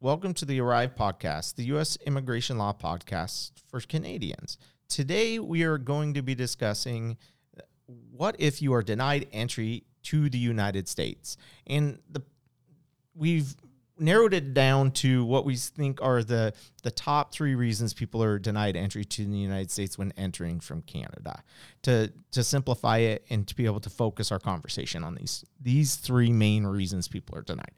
Welcome to the Arrive Podcast, the U.S. Immigration Law Podcast for Canadians. Today, we are going to be discussing what if you are denied entry to the United States. And the we've narrowed it down to what we think are the the top three reasons people are denied entry to the United States when entering from Canada. To to simplify it and to be able to focus our conversation on these these three main reasons people are denied.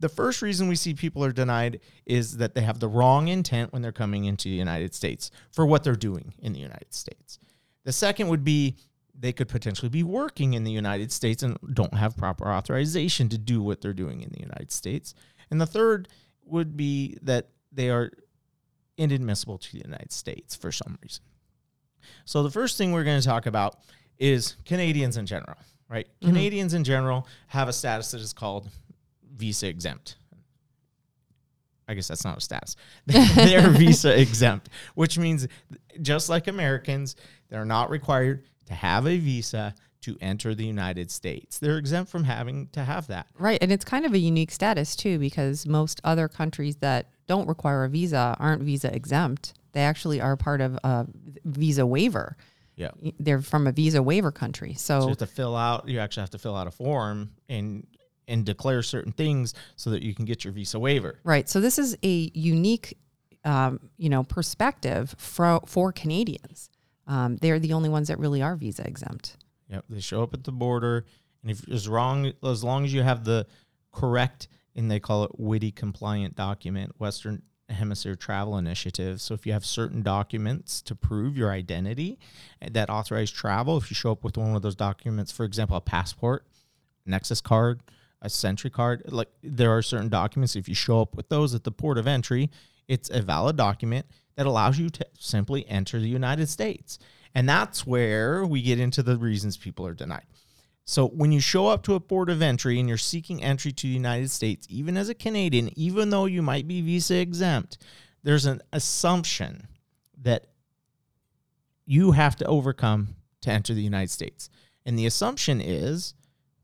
The first reason we see people are denied is that they have the wrong intent when they're coming into the United States for what they're doing in the United States. The second would be they could potentially be working in the United States and don't have proper authorization to do what they're doing in the United States. And the third would be that they are inadmissible to the United States for some reason. So the first thing we're going to talk about is Canadians in general, right? Mm-hmm. Canadians in general have a status that is called visa exempt. I guess that's not a status. they're visa exempt, which means just like Americans, they're not required to have a visa to enter the United States. They're exempt from having to have that. Right. And it's kind of a unique status too, because most other countries that don't require a visa aren't visa exempt. They actually are part of a visa waiver. Yeah. They're from a visa waiver country. So, so you have to fill out, you actually have to fill out a form and and declare certain things so that you can get your visa waiver. Right. So this is a unique, um, you know, perspective for for Canadians. Um, they're the only ones that really are visa exempt. Yep. They show up at the border, and if it's wrong, as long as you have the correct, and they call it witty compliant document, Western Hemisphere Travel Initiative. So if you have certain documents to prove your identity that authorize travel, if you show up with one of those documents, for example, a passport, Nexus card, a SENTRI card. Like there are certain documents. If you show up with those at the port of entry, it's a valid document that allows you to simply enter the United States. And that's where we get into the reasons people are denied. So when you show up to a port of entry and you're seeking entry to the United States, even as a Canadian, even though you might be visa exempt, there's an assumption that you have to overcome to enter the United States. And the assumption is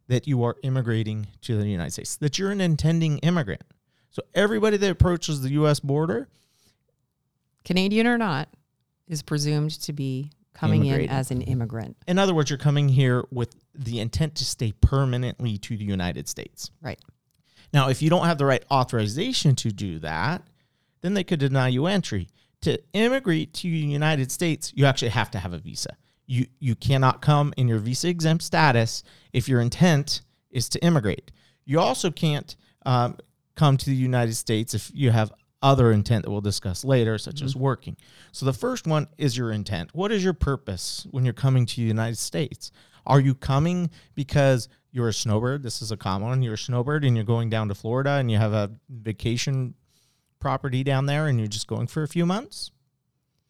that you are immigrating to the United States, that you're an intending immigrant. So everybody that approaches the US border, Canadian or not, is presumed to be coming in as an immigrant. In other words, you're coming here with the intent to stay permanently to the United States. Right. Now, if you don't have the right authorization to do that, then they could deny you entry. To immigrate to the United States, you actually have to have a visa you you cannot come in your visa exempt status if your intent is to immigrate. You also can't um, come to the United States if you have other intent that we'll discuss later, such mm-hmm. as working. So the first one is your intent. What is your purpose when you're coming to the United States? Are you coming because you're a snowbird? This is a common one. You're a snowbird and you're going down to Florida and you have a vacation property down there and you're just going for a few months?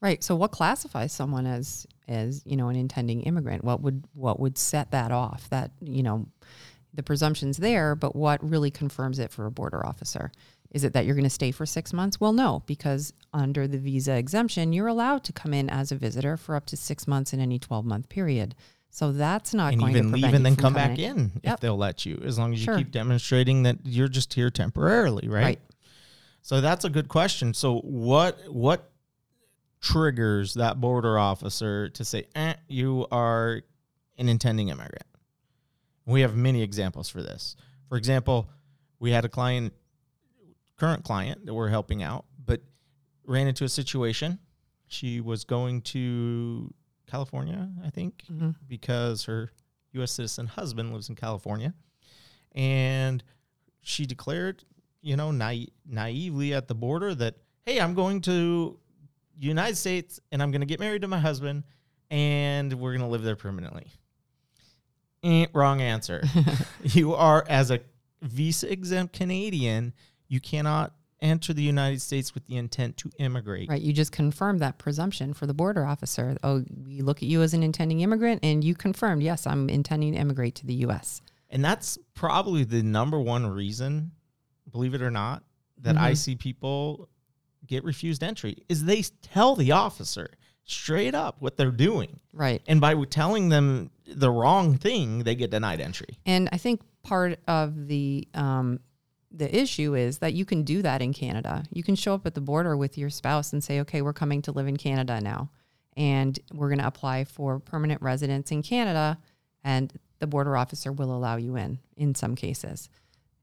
Right. So what classifies someone as as, you know, an intending immigrant? What would what would set that off? That, you know, the presumption's there, but what really confirms it for a border officer? Is it that you're going to stay for 6 months? Well, no, because under the visa exemption, you're allowed to come in as a visitor for up to 6 months in any 12-month period. So that's not and going even to leave and then come back in yep. if they'll let you, as long as you sure. keep demonstrating that you're just here temporarily, right? Right. So that's a good question. So what what triggers that border officer to say, eh, you are an intending immigrant. We have many examples for this. For example, we had a client, current client that we're helping out, but ran into a situation. She was going to California, I think, mm-hmm. because her U.S. citizen husband lives in California. And she declared, you know, na- naively at the border that, hey, I'm going to United States and I'm going to get married to my husband and we're going to live there permanently. Eh, wrong answer. you are, as a visa exempt Canadian, you cannot enter the United States with the intent to immigrate. Right. You just confirmed that presumption for the border officer. Oh, we look at you as an intending immigrant and you confirmed, yes, I'm intending to immigrate to the U.S. And that's probably the number one reason, believe it or not, that mm-hmm. I see people get refused entry is they tell the officer straight up what they're doing. Right. And by telling them the wrong thing, they get denied entry. And I think part of the um, the issue is that you can do that in Canada. You can show up at the border with your spouse and say, okay, we're coming to live in Canada now. And we're going to apply for permanent residence in Canada. And the border officer will allow you in in some cases.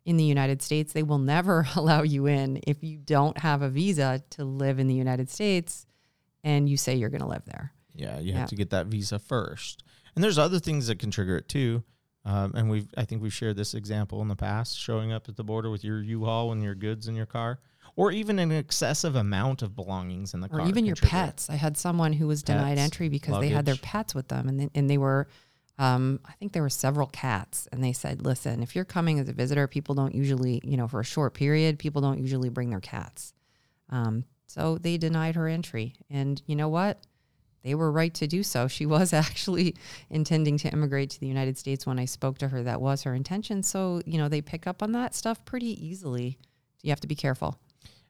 In the United States, they will never allow you in if you don't have a visa to live in the United States and you say you're going to live there. Yeah, you Yeah. have to get that visa first. And there's other things that can trigger it too. Um, and we've I think we've shared this example in the past, showing up at the border with your U-Haul and your goods in your car, or even an excessive amount of belongings in the or car. even your pets. I had someone who was denied entry because they had their pets with them, and they, and they were, um, I think there were several cats, and they said, "Listen, if you're coming as a visitor, people don't usually, you know, for a short period, people don't usually bring their cats." Um, so they denied her entry, and you know what? They were right to do so. She was actually intending to immigrate to the United States when I spoke to her. That was her intention. So you know they pick up on that stuff pretty easily. You have to be careful.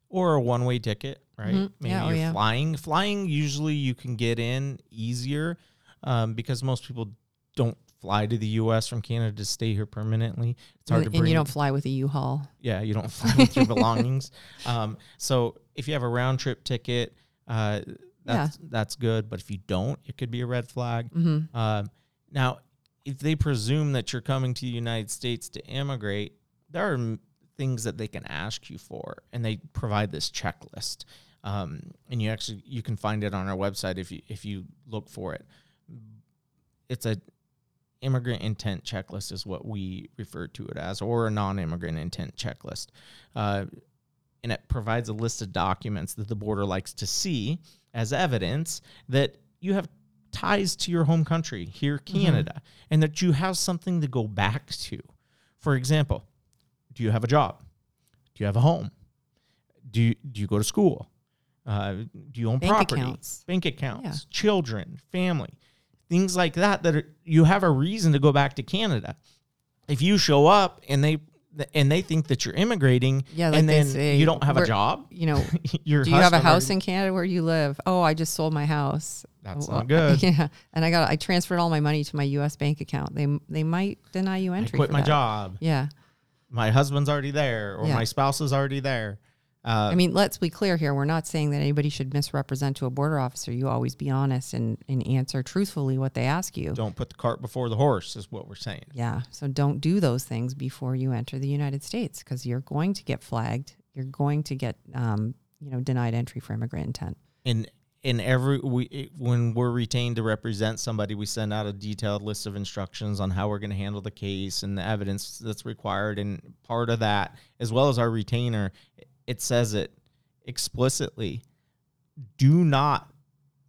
or a one-way ticket, right? Mhm. Maybe Yeah, oh, you're yeah. flying. Flying usually you can get in easier um, because most people don't fly to the U.S. from Canada to stay here permanently. It's hard and, to and you don't fly with a U-Haul. yeah, you don't fly with your belongings. Um, so if you have a round trip ticket, uh, that's that's good. But if you don't, it could be a red flag. Mm-hmm. Um, now, if they presume that you're coming to the United States to immigrate, there are things that they can ask you for, and they provide this checklist. Um, and you actually you can find it on our website if you if you look for it. It's a immigrant intent checklist is what we refer to it as, or a non-immigrant intent checklist. Uh, and it provides a list of documents that the border likes to see as evidence that you have ties to your home country here, Canada, and that you have something to go back to. For example, do you have a job? Do you have a home? Do you, do you go to school? Uh, do you own Bank property? accounts. Bank accounts, children, family, things like that. That are, you have a reason to go back to Canada. If you show up and they and they think that you're immigrating, Yeah, like and then say, you don't have a job, You know, your do you have a house already- in Canada where you live? Oh, I just sold my house. That's Well, not good. Yeah, and I got I transferred all my money to my U.S. bank account. They they might deny you I entry. quit for my that. job. Yeah, My husband's already there, or Yeah. my spouse is already there. Uh, I mean, let's be clear here. We're not saying that anybody should misrepresent to a border officer. You always be honest and, and answer truthfully what they ask you. don't put the cart before the horse, is what we're saying. Yeah. So don't do those things before you enter the United States because you're going to get flagged. You're going to get, um, you know, denied entry for immigrant intent. And in every we when we're retained to represent somebody we send out a detailed list of instructions on how we're going to handle the case and the evidence that's required and part of that as well as our retainer it says it explicitly do not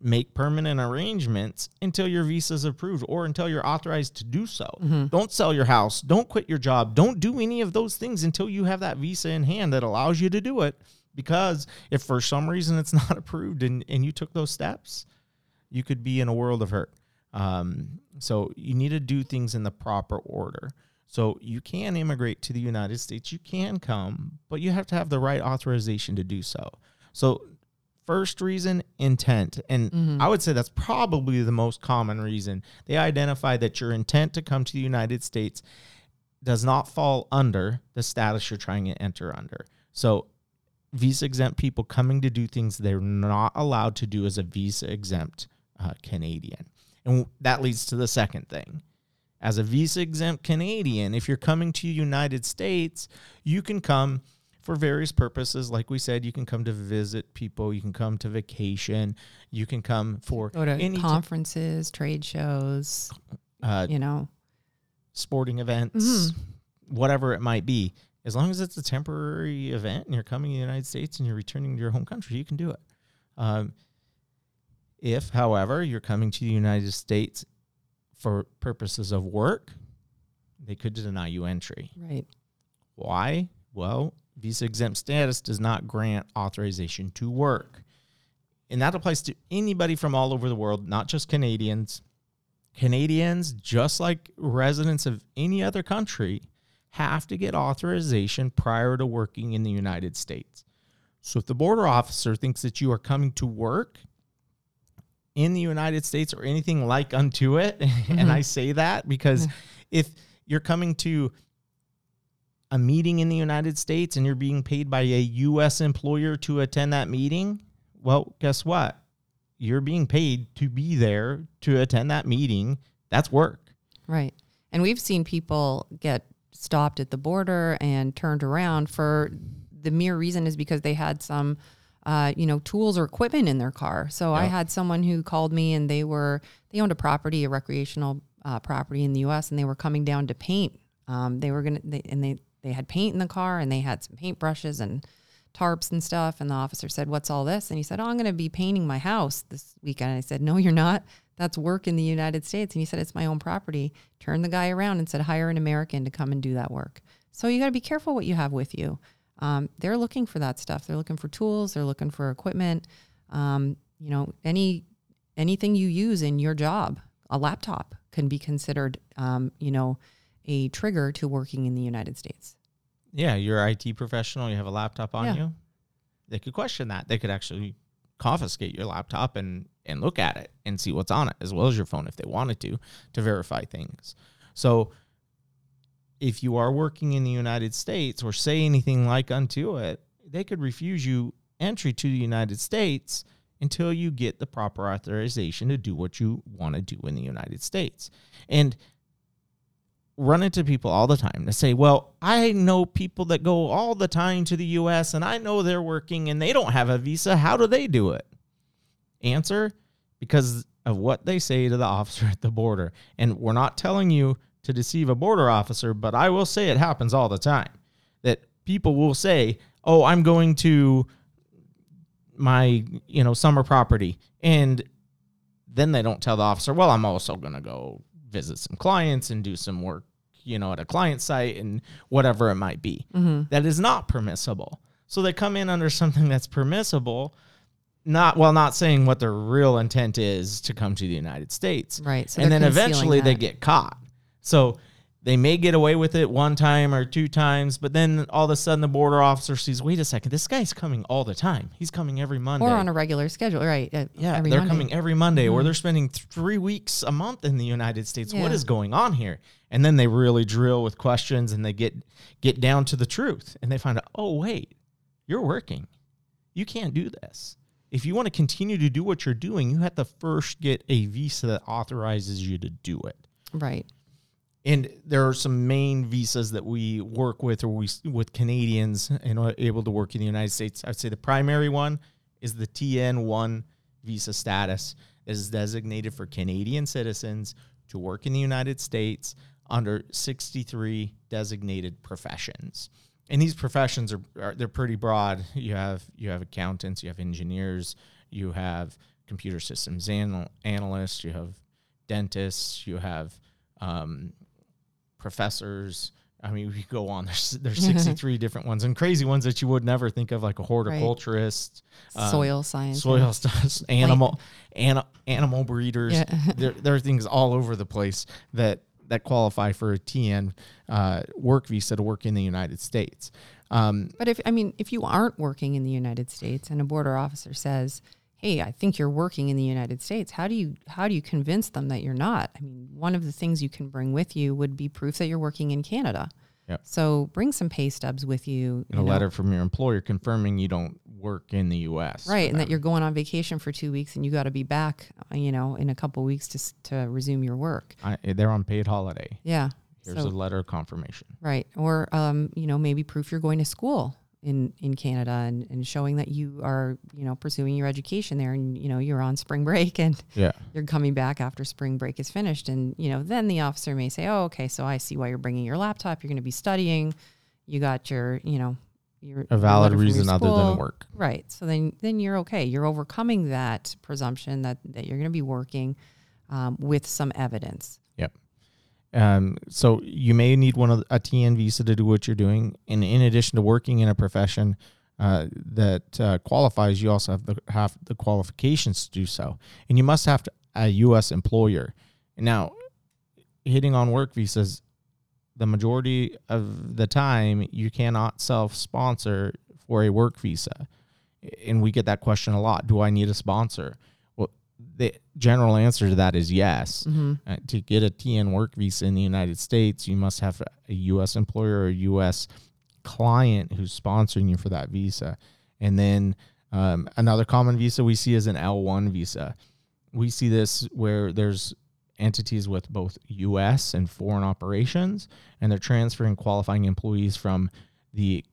make permanent arrangements until your visa is approved or until you're authorized to do so. Don't sell your house. Don't quit your job. Don't do any of those things until you have that visa in hand that allows you to do it. Because if for some reason it's not approved and, and you took those steps you could be in a world of hurt. Um, so you need to do things in the proper order so you can immigrate to the united states. You can come but you have to have the right authorization to do so. So first reason intent. And i would say that's probably the most common reason. They identify that your intent to come to the united states does not fall under the status you're trying to enter under. So visa exempt people coming to do things they're not allowed to do as a visa exempt uh, Canadian. And that leads to the second thing. As a visa exempt Canadian, if you're coming to United States, you can come for various purposes. Like we said, you can come to visit people, you can come to vacation, you can come for Go to any t- conferences, trade shows, uh, you know. sporting events, Mm-hmm. whatever it might be. As long as it's a temporary event and you're coming to the United States and you're returning to your home country, you can do it. Um, if, however, you're coming to the United States for purposes of work, they could deny you entry. Right. Why? Well, visa exempt status does not grant authorization to work. And that applies to anybody from all over the world, not just Canadians. Canadians, just like residents of any other country, have to get authorization prior to working in the United States. So if the border officer thinks that you are coming to work in the United States or anything like unto it, and I mm-hmm. say that because mm-hmm. if you're coming to a meeting in the United States and you're being paid by a U.S. employer to attend that meeting, well, guess what? You're being paid to be there to attend that meeting. That's work. Right. And we've seen people get stopped at the border and turned around for the mere reason is because they had some uh, you know tools or equipment in their car. So i had someone who called me and they were they owned a property a recreational uh, property in the us and they were coming down to paint. Um, they were gonna they, and they they had paint in the car and they had some paint brushes and tarps and stuff. And the officer said what's all this? And he said oh i'm going to be painting my house this weekend. And i said no you're not. That's work in the united states. And he said it's my own property. Turned the guy around and said hire an american to come and do that work. So you got to be careful what you have with you um, they're looking for that stuff they're looking for tools they're looking for equipment um, you know any anything you use in your job a laptop can be considered um, you know a trigger to working in the united states Yeah, you're an IT professional, you have a laptop on Yeah. you. They could question that. They could actually confiscate your laptop and and look at it and see what's on it as well as your phone if they wanted to to verify things. So if you are working in the United States or say anything like unto it, they could refuse you entry to the United States until you get the proper authorization to do what you want to do in the United States. And run into people all the time to say, Well, I know people that go all the time to the US and I know they're working and they don't have a visa. How do they do it? Answer because of what they say to the officer at the border. And we're not telling you to deceive a border officer, but I will say it happens all the time that people will say, Oh, I'm going to my, you know, summer property. And then they don't tell the officer, well, I'm also going to go visit some clients and do some work, you know, at a client site and whatever it might be. That is not permissible. So they come in under something that's permissible, not while not saying what their real intent is to come to the United States. Right, so and then eventually they get caught. So they may get away with it one time or two times, but then all of a sudden the border officer sees, wait a second, this guy's coming all the time. He's coming every Monday. or on a regular schedule right uh, Yeah, every they're Monday. coming every Monday, or they're spending three weeks a month in the United States. What Yeah. is going on here? And then they really drill with questions, and they get get down to the truth, and they find out, oh wait, you're working. You can't do this. If you want to continue to do what you're doing, you have to first get a visa that authorizes you to do it. right And there are some main visas that we work with, or we with Canadians and are able to work in the United States. I'd say the primary one is the TN1 visa status that is designated for Canadian citizens to work in the United States under 63 designated professions. And these professions are, are they're pretty broad. You have you have accountants, you have engineers, you have computer systems anal- analysts, you have dentists, you have um, professors. I mean, we go on. There's there's 63 different ones and crazy ones that you would never think of, like a horticulturist, um, soil science soil stuff, animal, ana- animal breeders. Yeah. there, there are things all over the place that that qualify for a TN uh, work visa to work in the United States. Um, But if I mean, if you aren't working in the United States and a border officer says, "Hey, I think you're working in the United States," how do you how do you convince them that you're not? I mean, one of the things you can bring with you would be proof that you're working in Canada. Yep. So bring some pay stubs with you. and you a know, letter from your employer confirming you don't work in the U.S. right, and that you're going on vacation for two weeks and you got to be back, uh, you know, in a couple weeks to to resume your work. I, they're on paid holiday. Yeah. Here's So- a letter of confirmation. Right. Or, um, you know, maybe proof you're going to school in, in Canada and, and showing that you are, you know, pursuing your education there and, you know, you're on spring break and Yeah. you're coming back after spring break is finished. And, you know, then the officer may say, oh, okay, so I see why you're bringing your laptop. You're going to be studying. You got your, you know, your A valid letter from your reason other than work. Right. So then, then you're okay. You're overcoming that presumption that, that you're going to be working um, with some evidence. Um, so you may need one of a TN visa to do what you're doing, and in addition to working in a profession uh, that uh, qualifies, you also have the have the qualifications to do so, and you must have to, a U.S. employer. Now, hitting on work visas, the majority of the time you cannot self-sponsor for a work visa, and we get that question a lot. Do I need a sponsor? The general answer to that is yes. Mm-hmm. Uh, to get a TN work visa in the United States, you must have a U.S. employer or a U.S. client who's sponsoring you for that visa. And then um, another common visa we see is an L1 visa. We see this where there's entities with both U.S. and foreign operations, and they're transferring qualifying employees from the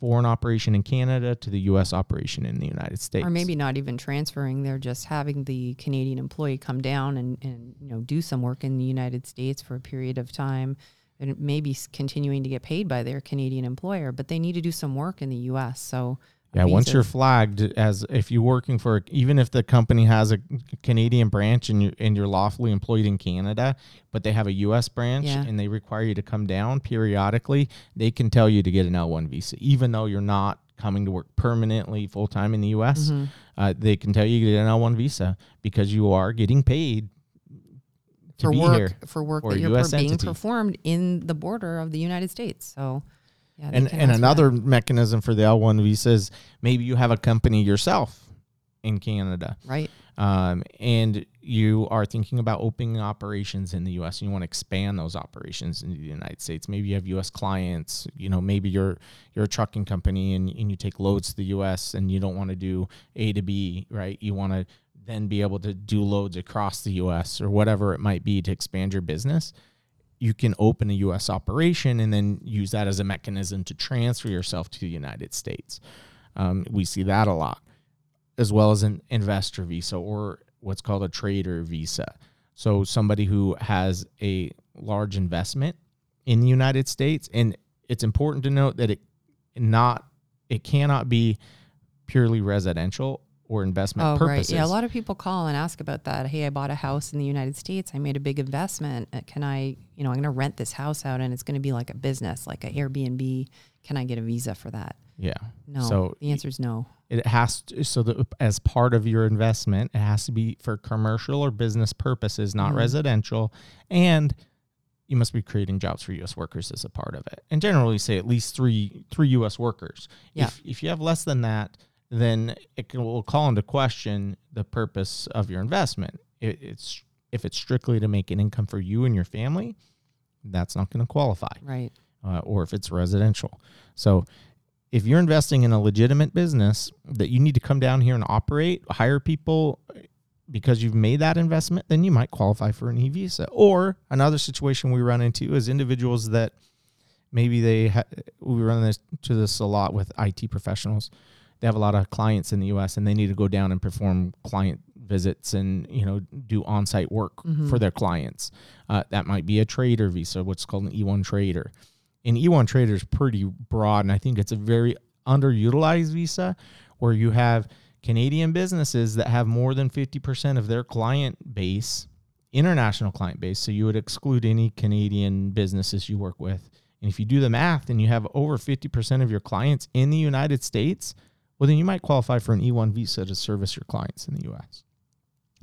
foreign operation in Canada to the U.S. operation in the United States. Or maybe not even transferring. They're just having the Canadian employee come down and, and you know do some work in the United States for a period of time, and maybe continuing to get paid by their Canadian employer, but they need to do some work in the U.S. So Yeah, once you're flagged as if you're working for even if the company has a Canadian branch and you and you're lawfully employed in Canada, but they have a US branch Yeah. and they require you to come down periodically, they can tell you to get an L1 visa even though you're not coming to work permanently full time in the US. Mm-hmm. Uh, they can tell you to get an L1 visa because you are getting paid for work for work for that you're per- being performed in the border of the United States. So yeah, And and for that. another mechanism for the L1 visa is maybe you have a company yourself in Canada. right. um, and you are thinking about opening operations in the U.S. and you want to expand those operations in the United States. Maybe you have U.S. clients. You know, maybe you're you're a trucking company and, and you take loads to the U.S. and you don't want to do A to B, right? You want to then be able to do loads across the U.S. or whatever it might be to expand your business. You can open a U.S. operation and then use that as a mechanism to transfer yourself to the United States. Um, we see that a lot as well as an investor visa or what's called a trader visa. So somebody who has a large investment in the United States and it's important to note that it not it cannot be purely residential or investment Oh, purposes. right. Yeah, a lot of people call and ask about that. Hey, I bought a house in the United States. I made a big investment. Uh, Can I, you know, I'm going to rent this house out and it's going to be like a business, like an Airbnb. Can I get a visa for that? yeah. No. So the answer is no. it has to, so that as part of your investment it has to be for commercial or business purposes not Mhm. residential and you must be creating jobs for us workers as a part of it and generally say at least three three us workers Yeah. if, if you have less than that then it can, will call into question the purpose of your investment it, it's if it's strictly to make an income for you and your family that's not going to qualify Right. uh, or if it's residential. So if you're investing in a legitimate business that you need to come down here and operate, hire people because you've made that investment, then you might qualify for an e visa. Or another situation we run into is individuals that maybe they ha- we run this to this a lot with IT professionals. They have a lot of clients in the U.S. and they need to go down and perform client visits and you know do on-site work Mhm. for their clients. Uh, that might be a trader visa, what's called an E1 trader. An E1 trader is pretty broad, and I think it's a very underutilized visa where you have Canadian businesses that have more than 50% of their client base, international client base. So you would exclude any Canadian businesses you work with. And if you do the math and you have over 50% of your clients in the United States, well, then you might qualify for an E1 visa to service your clients in the US.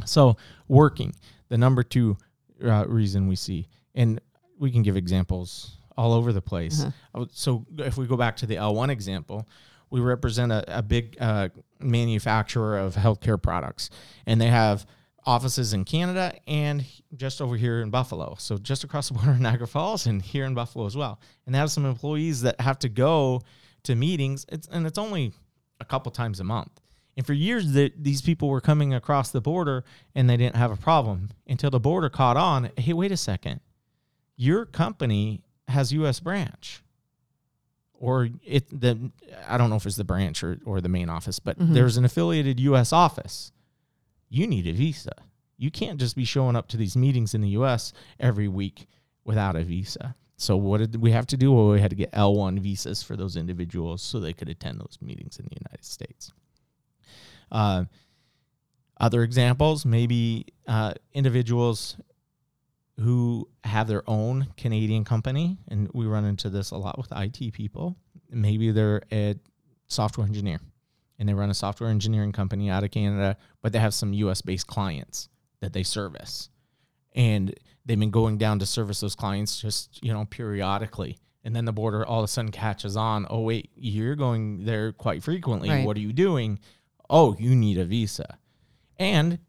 So, working, the number two uh, reason we see, and we can give examples all over the place. Uh-huh. So, if we go back to the L1 example, we represent a, a big uh, manufacturer of healthcare products, and they have offices in Canada and just over here in Buffalo. So, just across the border in Niagara Falls and here in Buffalo as well. And they have some employees that have to go to meetings, it's, and it's only a couple times a month. And for years, that these people were coming across the border and they didn't have a problem until the border caught on. Hey, wait a second, your company has U.S. branch, or it the I don't know if it's the branch or or the main office, but Mhm. there's an affiliated U.S. office. You need a visa. You can't just be showing up to these meetings in the U.S. every week without a visa. So what did we have to do? Well, we had to get L1 visas for those individuals so they could attend those meetings in the United States. Uh, other examples, maybe uh, individuals who have their own Canadian company, and we run into this a lot with IT people. Maybe they're a software engineer and they run a software engineering company out of Canada, but they have some US based clients that they service. And they've been going down to service those clients just, you know, periodically. And then the border all of a sudden catches on. Oh, wait, you're going there quite frequently. Right. What are you doing? Oh, you need a visa. And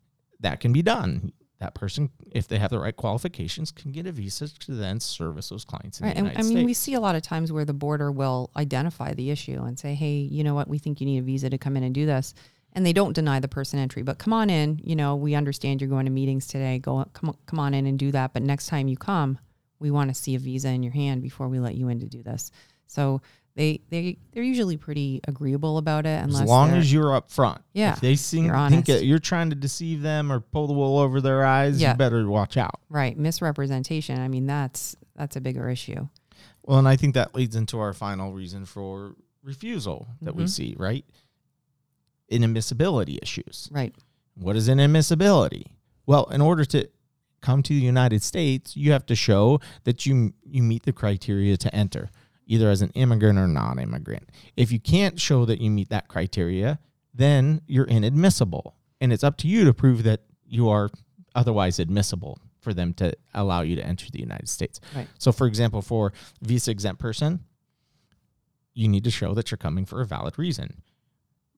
that can be done. That person, if they have the right qualifications, can get a visa to then service those clients in Right. And I mean, States. we see a lot of times where the border will identify the issue and say, hey, you know what, we think you need a visa to come in and do this. And they don't deny the person entry, but come on in. You know, we understand you're going to meetings today. Go, come, on- come on in and do that. But next time you come, we want to see a visa in your hand before we let you in to do this. So they they they're usually pretty agreeable about it, unless as long as you're up front. Yeah, If they seem, you're think that you're trying to deceive them or pull the wool over their eyes, Yeah. you better watch out. right misrepresentation. I mean, that's that's a bigger issue. Well, and I think that leads into our final reason for refusal that we Mhm. see, right? Inadmissibility issues. Right. What is inadmissibility? Well, in order to come to the United States, you have to show that you you meet the criteria to enter, either as an immigrant or non-immigrant. If you can't show that you meet that criteria, then you're inadmissible, and it's up to you to prove that you are otherwise admissible for them to allow you to enter the United States. Right. So, for example, for visa exempt person, you need to show that you're coming for a valid reason.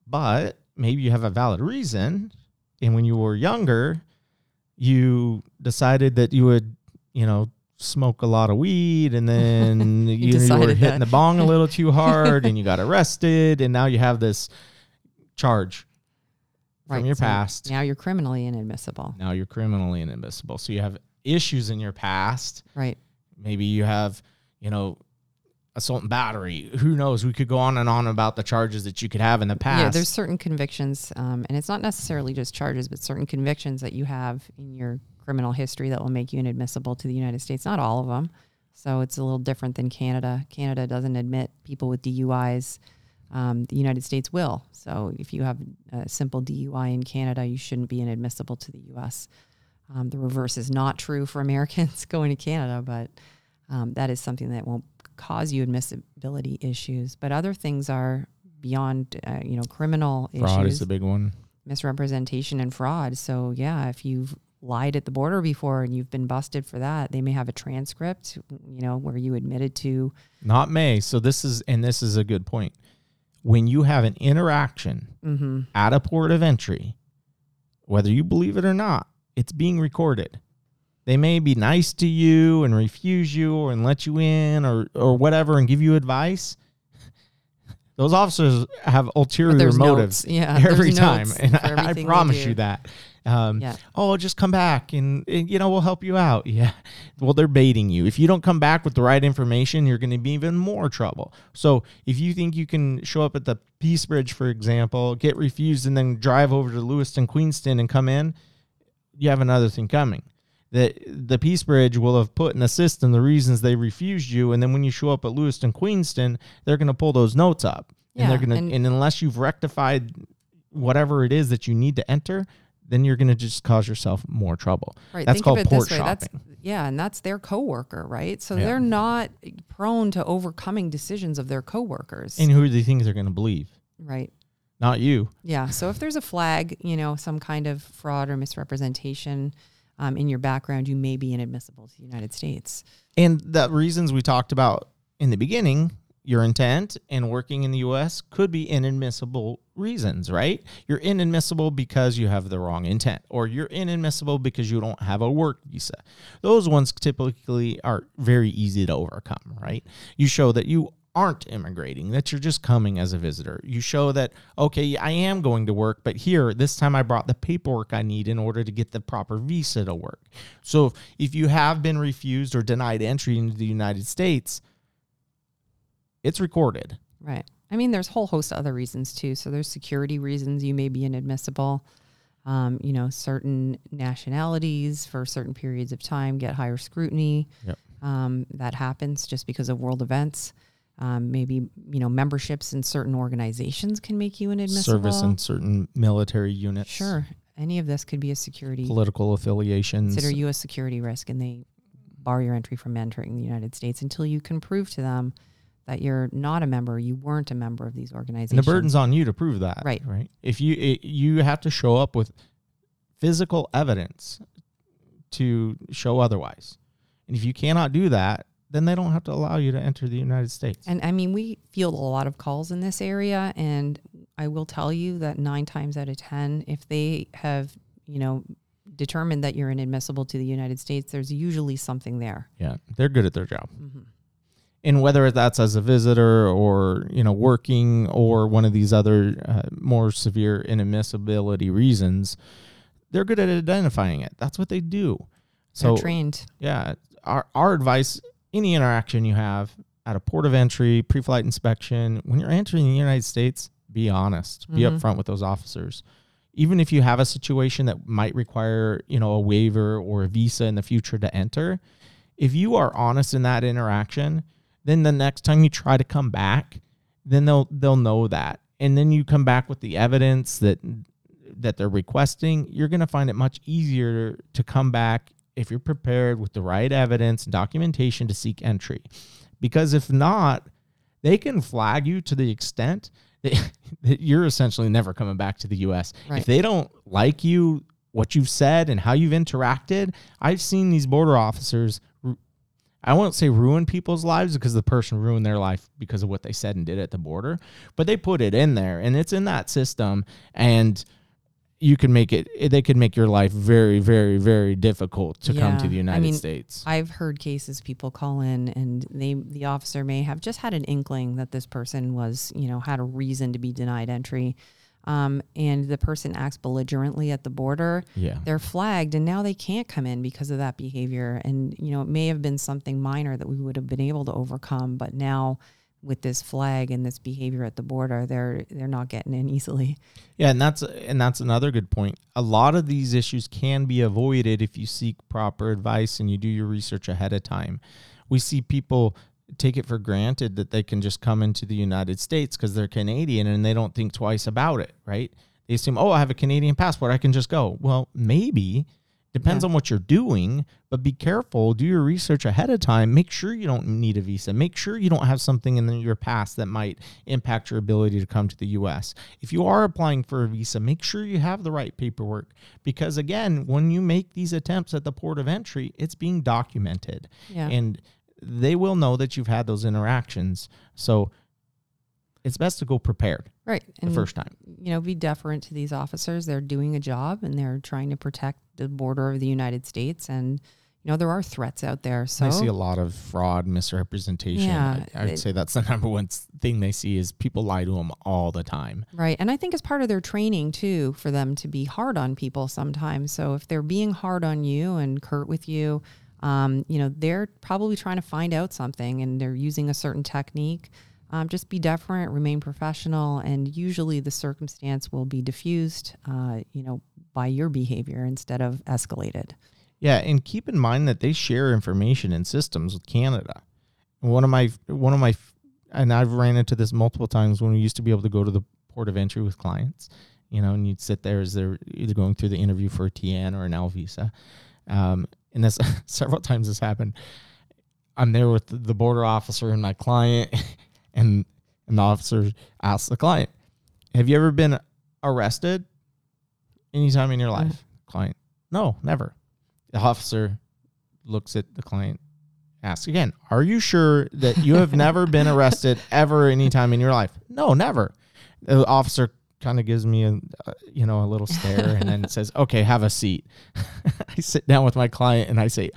But maybe you have a valid reason, and when you were younger, you decided that you would, you know, smoke a lot of weed, and then you, you were hitting that. the bong a little too hard, and you got arrested, and now you have this charge from your So past. Now you're criminally inadmissible. Now you're criminally inadmissible. So you have issues in your past Right. maybe you have you know assault and battery who knows we could go on and on about the charges that you could have in the past Yeah, there's certain convictions, um, and it's not necessarily just charges, but certain convictions that you have in your criminal history that will make you inadmissible to the United States. Not all of them. So it's a little different than Canada. Canada doesn't admit people with DUIs. Um, the United States will. So if you have a simple DUI in Canada, you shouldn't be inadmissible to the U.S. Um, the reverse is not true for Americans going to Canada, but um, that is something that won't cause you admissibility issues. But other things are beyond, uh, you know, criminal fraud issues, is the big one misrepresentation and fraud. So yeah, if you've lied at the border before and you've been busted for that, they may have a transcript, you know, where you admitted to. not may so this is and this is a good point when you have an interaction hmm at a port of entry whether you believe it or not it's being recorded they may be nice to you and refuse you or and let you in or or whatever and give you advice. Those officers have ulterior motives. Yeah, every time and I, I promise you that. Um, Yeah. oh just come back and, and, you know we'll help you out. Yeah. Well they're baiting you. If you don't come back with the right information you're going to be even more trouble. So if you think you can show up at the peace bridge for example get refused and then drive over to lewiston queenston and come in you have another thing coming that the peace bridge will have put in the system the reasons they refused you and then when you show up at lewiston queenston they're going to pull those notes up and they're going to and- and unless you've rectified whatever it is that you need to enter then you're going to just cause yourself more trouble Right. that's think called port this way. That's shopping yeah, and that's their coworker, right? So Yeah. they're not prone to overcoming decisions of their coworkers. and who do you think they're going to believe right. not you Yeah. So if there's a flag, you know, some kind of fraud or misrepresentation um, in your background, you may be inadmissible to the United States. And the reasons we talked about in the beginning, your intent and working in the US could be inadmissible reasons, right? You're inadmissible because you have the wrong intent, or you're inadmissible because you don't have a work visa. Those ones typically are very easy to overcome, right? You show that you aren't immigrating, that you're just coming as a visitor. You show that, okay, I am going to work, but here, this time I brought the paperwork I need in order to get the proper visa to work. So if you have been refused or denied entry into the United States, it's recorded. Right. I mean, there's a whole host of other reasons too. So there's security reasons you may be inadmissible. Um, you know, certain nationalities for certain periods of time get higher scrutiny. Yep. Um, that happens just because of world events. Um, maybe you know memberships in certain organizations can make you inadmissible. Service in certain military units. Sure, any of this could be a security Political affiliations. consider you a security risk, and they bar your entry from entering the United States until you can prove to them that you're not a member, you weren't a member of these organizations. and the burden's on you to prove that. Right. Right. If you it, you have to show up with physical evidence to show otherwise. And if you cannot do that, then they don't have to allow you to enter the United States. And I mean, we field a lot of calls in this area, and I will tell you that nine times out of ten, if they have, you know, determined that you're inadmissible to the United States, there's usually something there. Yeah, they're good at their job. And whether that's as a visitor or you know working or one of these other uh, more severe inadmissibility reasons, they're good at identifying it. That's what they do. They're So trained. yeah, our our advice: any interaction you have at a port of entry, pre-flight inspection, when you're entering the United States, be honest, be Mhm. upfront with those officers. Even if you have a situation that might require, you know, a waiver or a visa in the future to enter, if you are honest in that interaction, then the next time you try to come back, then they'll they'll know that. And then you come back with the evidence that that they're requesting, you're going to find it much easier to come back if you're prepared with the right evidence and documentation to seek entry. Because if not, they can flag you to the extent that, that you're essentially never coming back to the US. Right. If they don't like you, what you've said, and how you've interacted, I've seen these border officers. I won't say ruin people's lives because the person ruined their life because of what they said and did at the border, but they put it in there and it's in that system. And you can make it, they could make your life very, very, very difficult to come to Yeah, the I United mean, States. I've heard cases people call in and they the officer may have just had an inkling that this person was, you know, had a reason to be denied entry. Um, and the person acts belligerently at the border, yeah. they're flagged and now they can't come in because of that behavior. And, you know, it may have been something minor that we would have been able to overcome, but now with this flag and this behavior at the border, they're they're not getting in easily. Yeah, and that's and that's another good point. A lot of these issues can be avoided if you seek proper advice and you do your research ahead of time. We see people take it for granted that they can just come into the United States because they're Canadian and they don't think twice about it, right? They assume, "Oh, I have a Canadian passport, I can just go." Well, maybe depends Yeah. on what you're doing, but be careful, do your research ahead of time. Make sure you don't need a visa. Make sure you don't have something in your past that might impact your ability to come to the US. If you are applying for a visa, make sure you have the right paperwork because again, when you make these attempts at the port of entry, it's being documented Yeah. and they will know that you've had those interactions. So it's best to go prepared right. the And first time. you know, be deferent to these officers. They're doing a job and they're trying to protect the border of the United States. And, you know, there are threats out there. So, I see a lot of fraud, misrepresentation. Yeah, I, I would it- say that's the number one thing they see is people lie to them all the time. right. And I think it's part of their training too for them to be hard on people sometimes. So if they're being hard on you and curt with you, um, you know, they're probably trying to find out something and they're using a certain technique. Um, just be deferent, remain professional, and usually the circumstance will be diffused, uh, you know, by your behavior instead of escalated. Yeah, and keep in mind that they share information and systems with Canada. One of my one of my and I've ran into this multiple times when we used to be able to go to the port of entry with clients, you know, and you'd sit there as they're either going through the interview for a TN or an L visa. Um, and this several times this happened. I'm there with the border officer and my client, and and the officer asks the client, "Have you ever been arrested anytime in your life?" Client, "No, never." The officer looks at the client, asks again, Are you sure that you have never been arrested ever anytime in your life? No, never. The officer kind of gives me a uh, you know a little stare and then says, "Okay, have a seat." I sit down with my client and I say,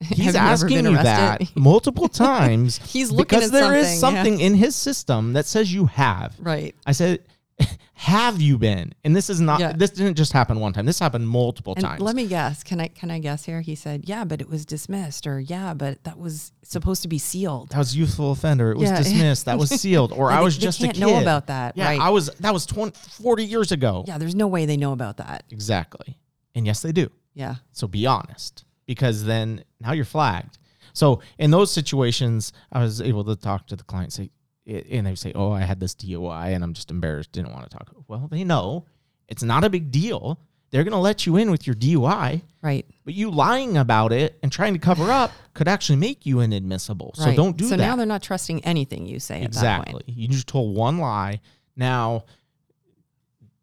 "He's asking you that multiple times He's looking because there is something, yeah. something in his system that says you have." Right. I said, "Have you been?" And this is not. Yeah. This didn't just happen one time. This happened multiple And times. let me guess. Can I can I guess here? He said, "Yeah, but it was dismissed," or "Yeah, but that was supposed to be sealed." that was youthful offender. It was Yeah. dismissed. That was sealed. Or I they- was they just can't a kid. know about that, Yeah, right? I was. That was 20, 40 years ago. Yeah, there's no way they know about that. Exactly. And yes, they do. Yeah, So be honest, because then now you're flagged. So in those situations, I was able to talk to the client, say, and they say, "Oh, I had this DUI, and I'm just embarrassed. Didn't want to talk." Well, they know it's not a big deal. They're going to let you in with your DUI, right. but you lying about it and trying to cover up could actually make you inadmissible. So right. don't do so that. So now they're not trusting anything you say at that Exactly. point. You just told one lie. Now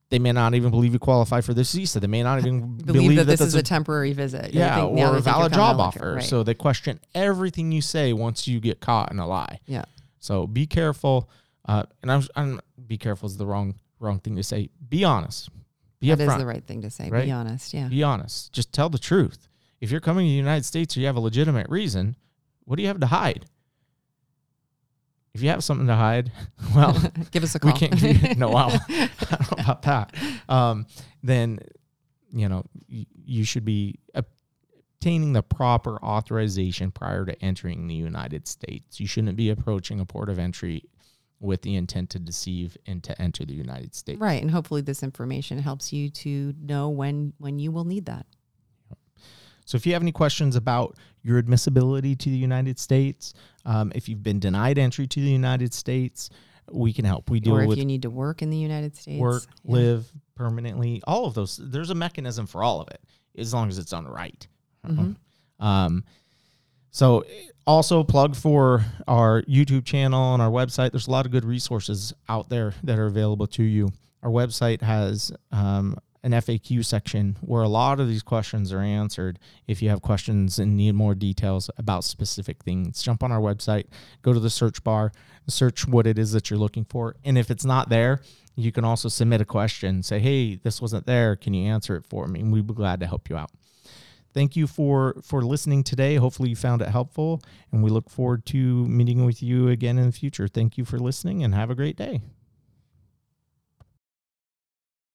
they may not even believe you qualify for this visa. They may not even Believe, that, this is a, temporary visit. Yeah, think- or a valid job a- offer. right. So they question everything you say once you get caught in a lie. yeah, So be careful. Uh, and I'm, I'm be careful is the wrong wrong thing to say. Be honest. Be That is upfront. the right thing to say. right? Be honest. Yeah. Be honest. Just tell the truth. If you're coming to the United States or you have a legitimate reason, what do you have to hide? If you have something to hide, well, Give us a call. we can't give you, no, well, I don't know about that. Um, then, you know, y- you should be obtaining the proper authorization prior to entering the United States. You shouldn't be approaching a port of entry with the intent to deceive and to enter the United States. Right, and hopefully this information helps you to know when when you will need that. So if you have any questions about your admissibility to the United States, um, if you've been denied entry to the United States, we can help. We deal or if with you need to work in the United States. work, Yeah. live permanently, all of those. There's a mechanism for all of it, as long as it's done right. Mhm. Um, so also plug for our YouTube channel and our website. There's a lot of good resources out there that are available to you. Our website has um, an FAQ section where a lot of these questions are answered. If you have questions and need more details about specific things, jump on our website, go to the search bar, search what it is that you're looking for. And if it's not there, you can also submit a question. Say, hey, this wasn't there. Can you answer it for me? And we'd be glad to help you out thank you for for listening today. Hopefully you found it helpful and we look forward to meeting with you again in the future. Thank you for listening and have a great day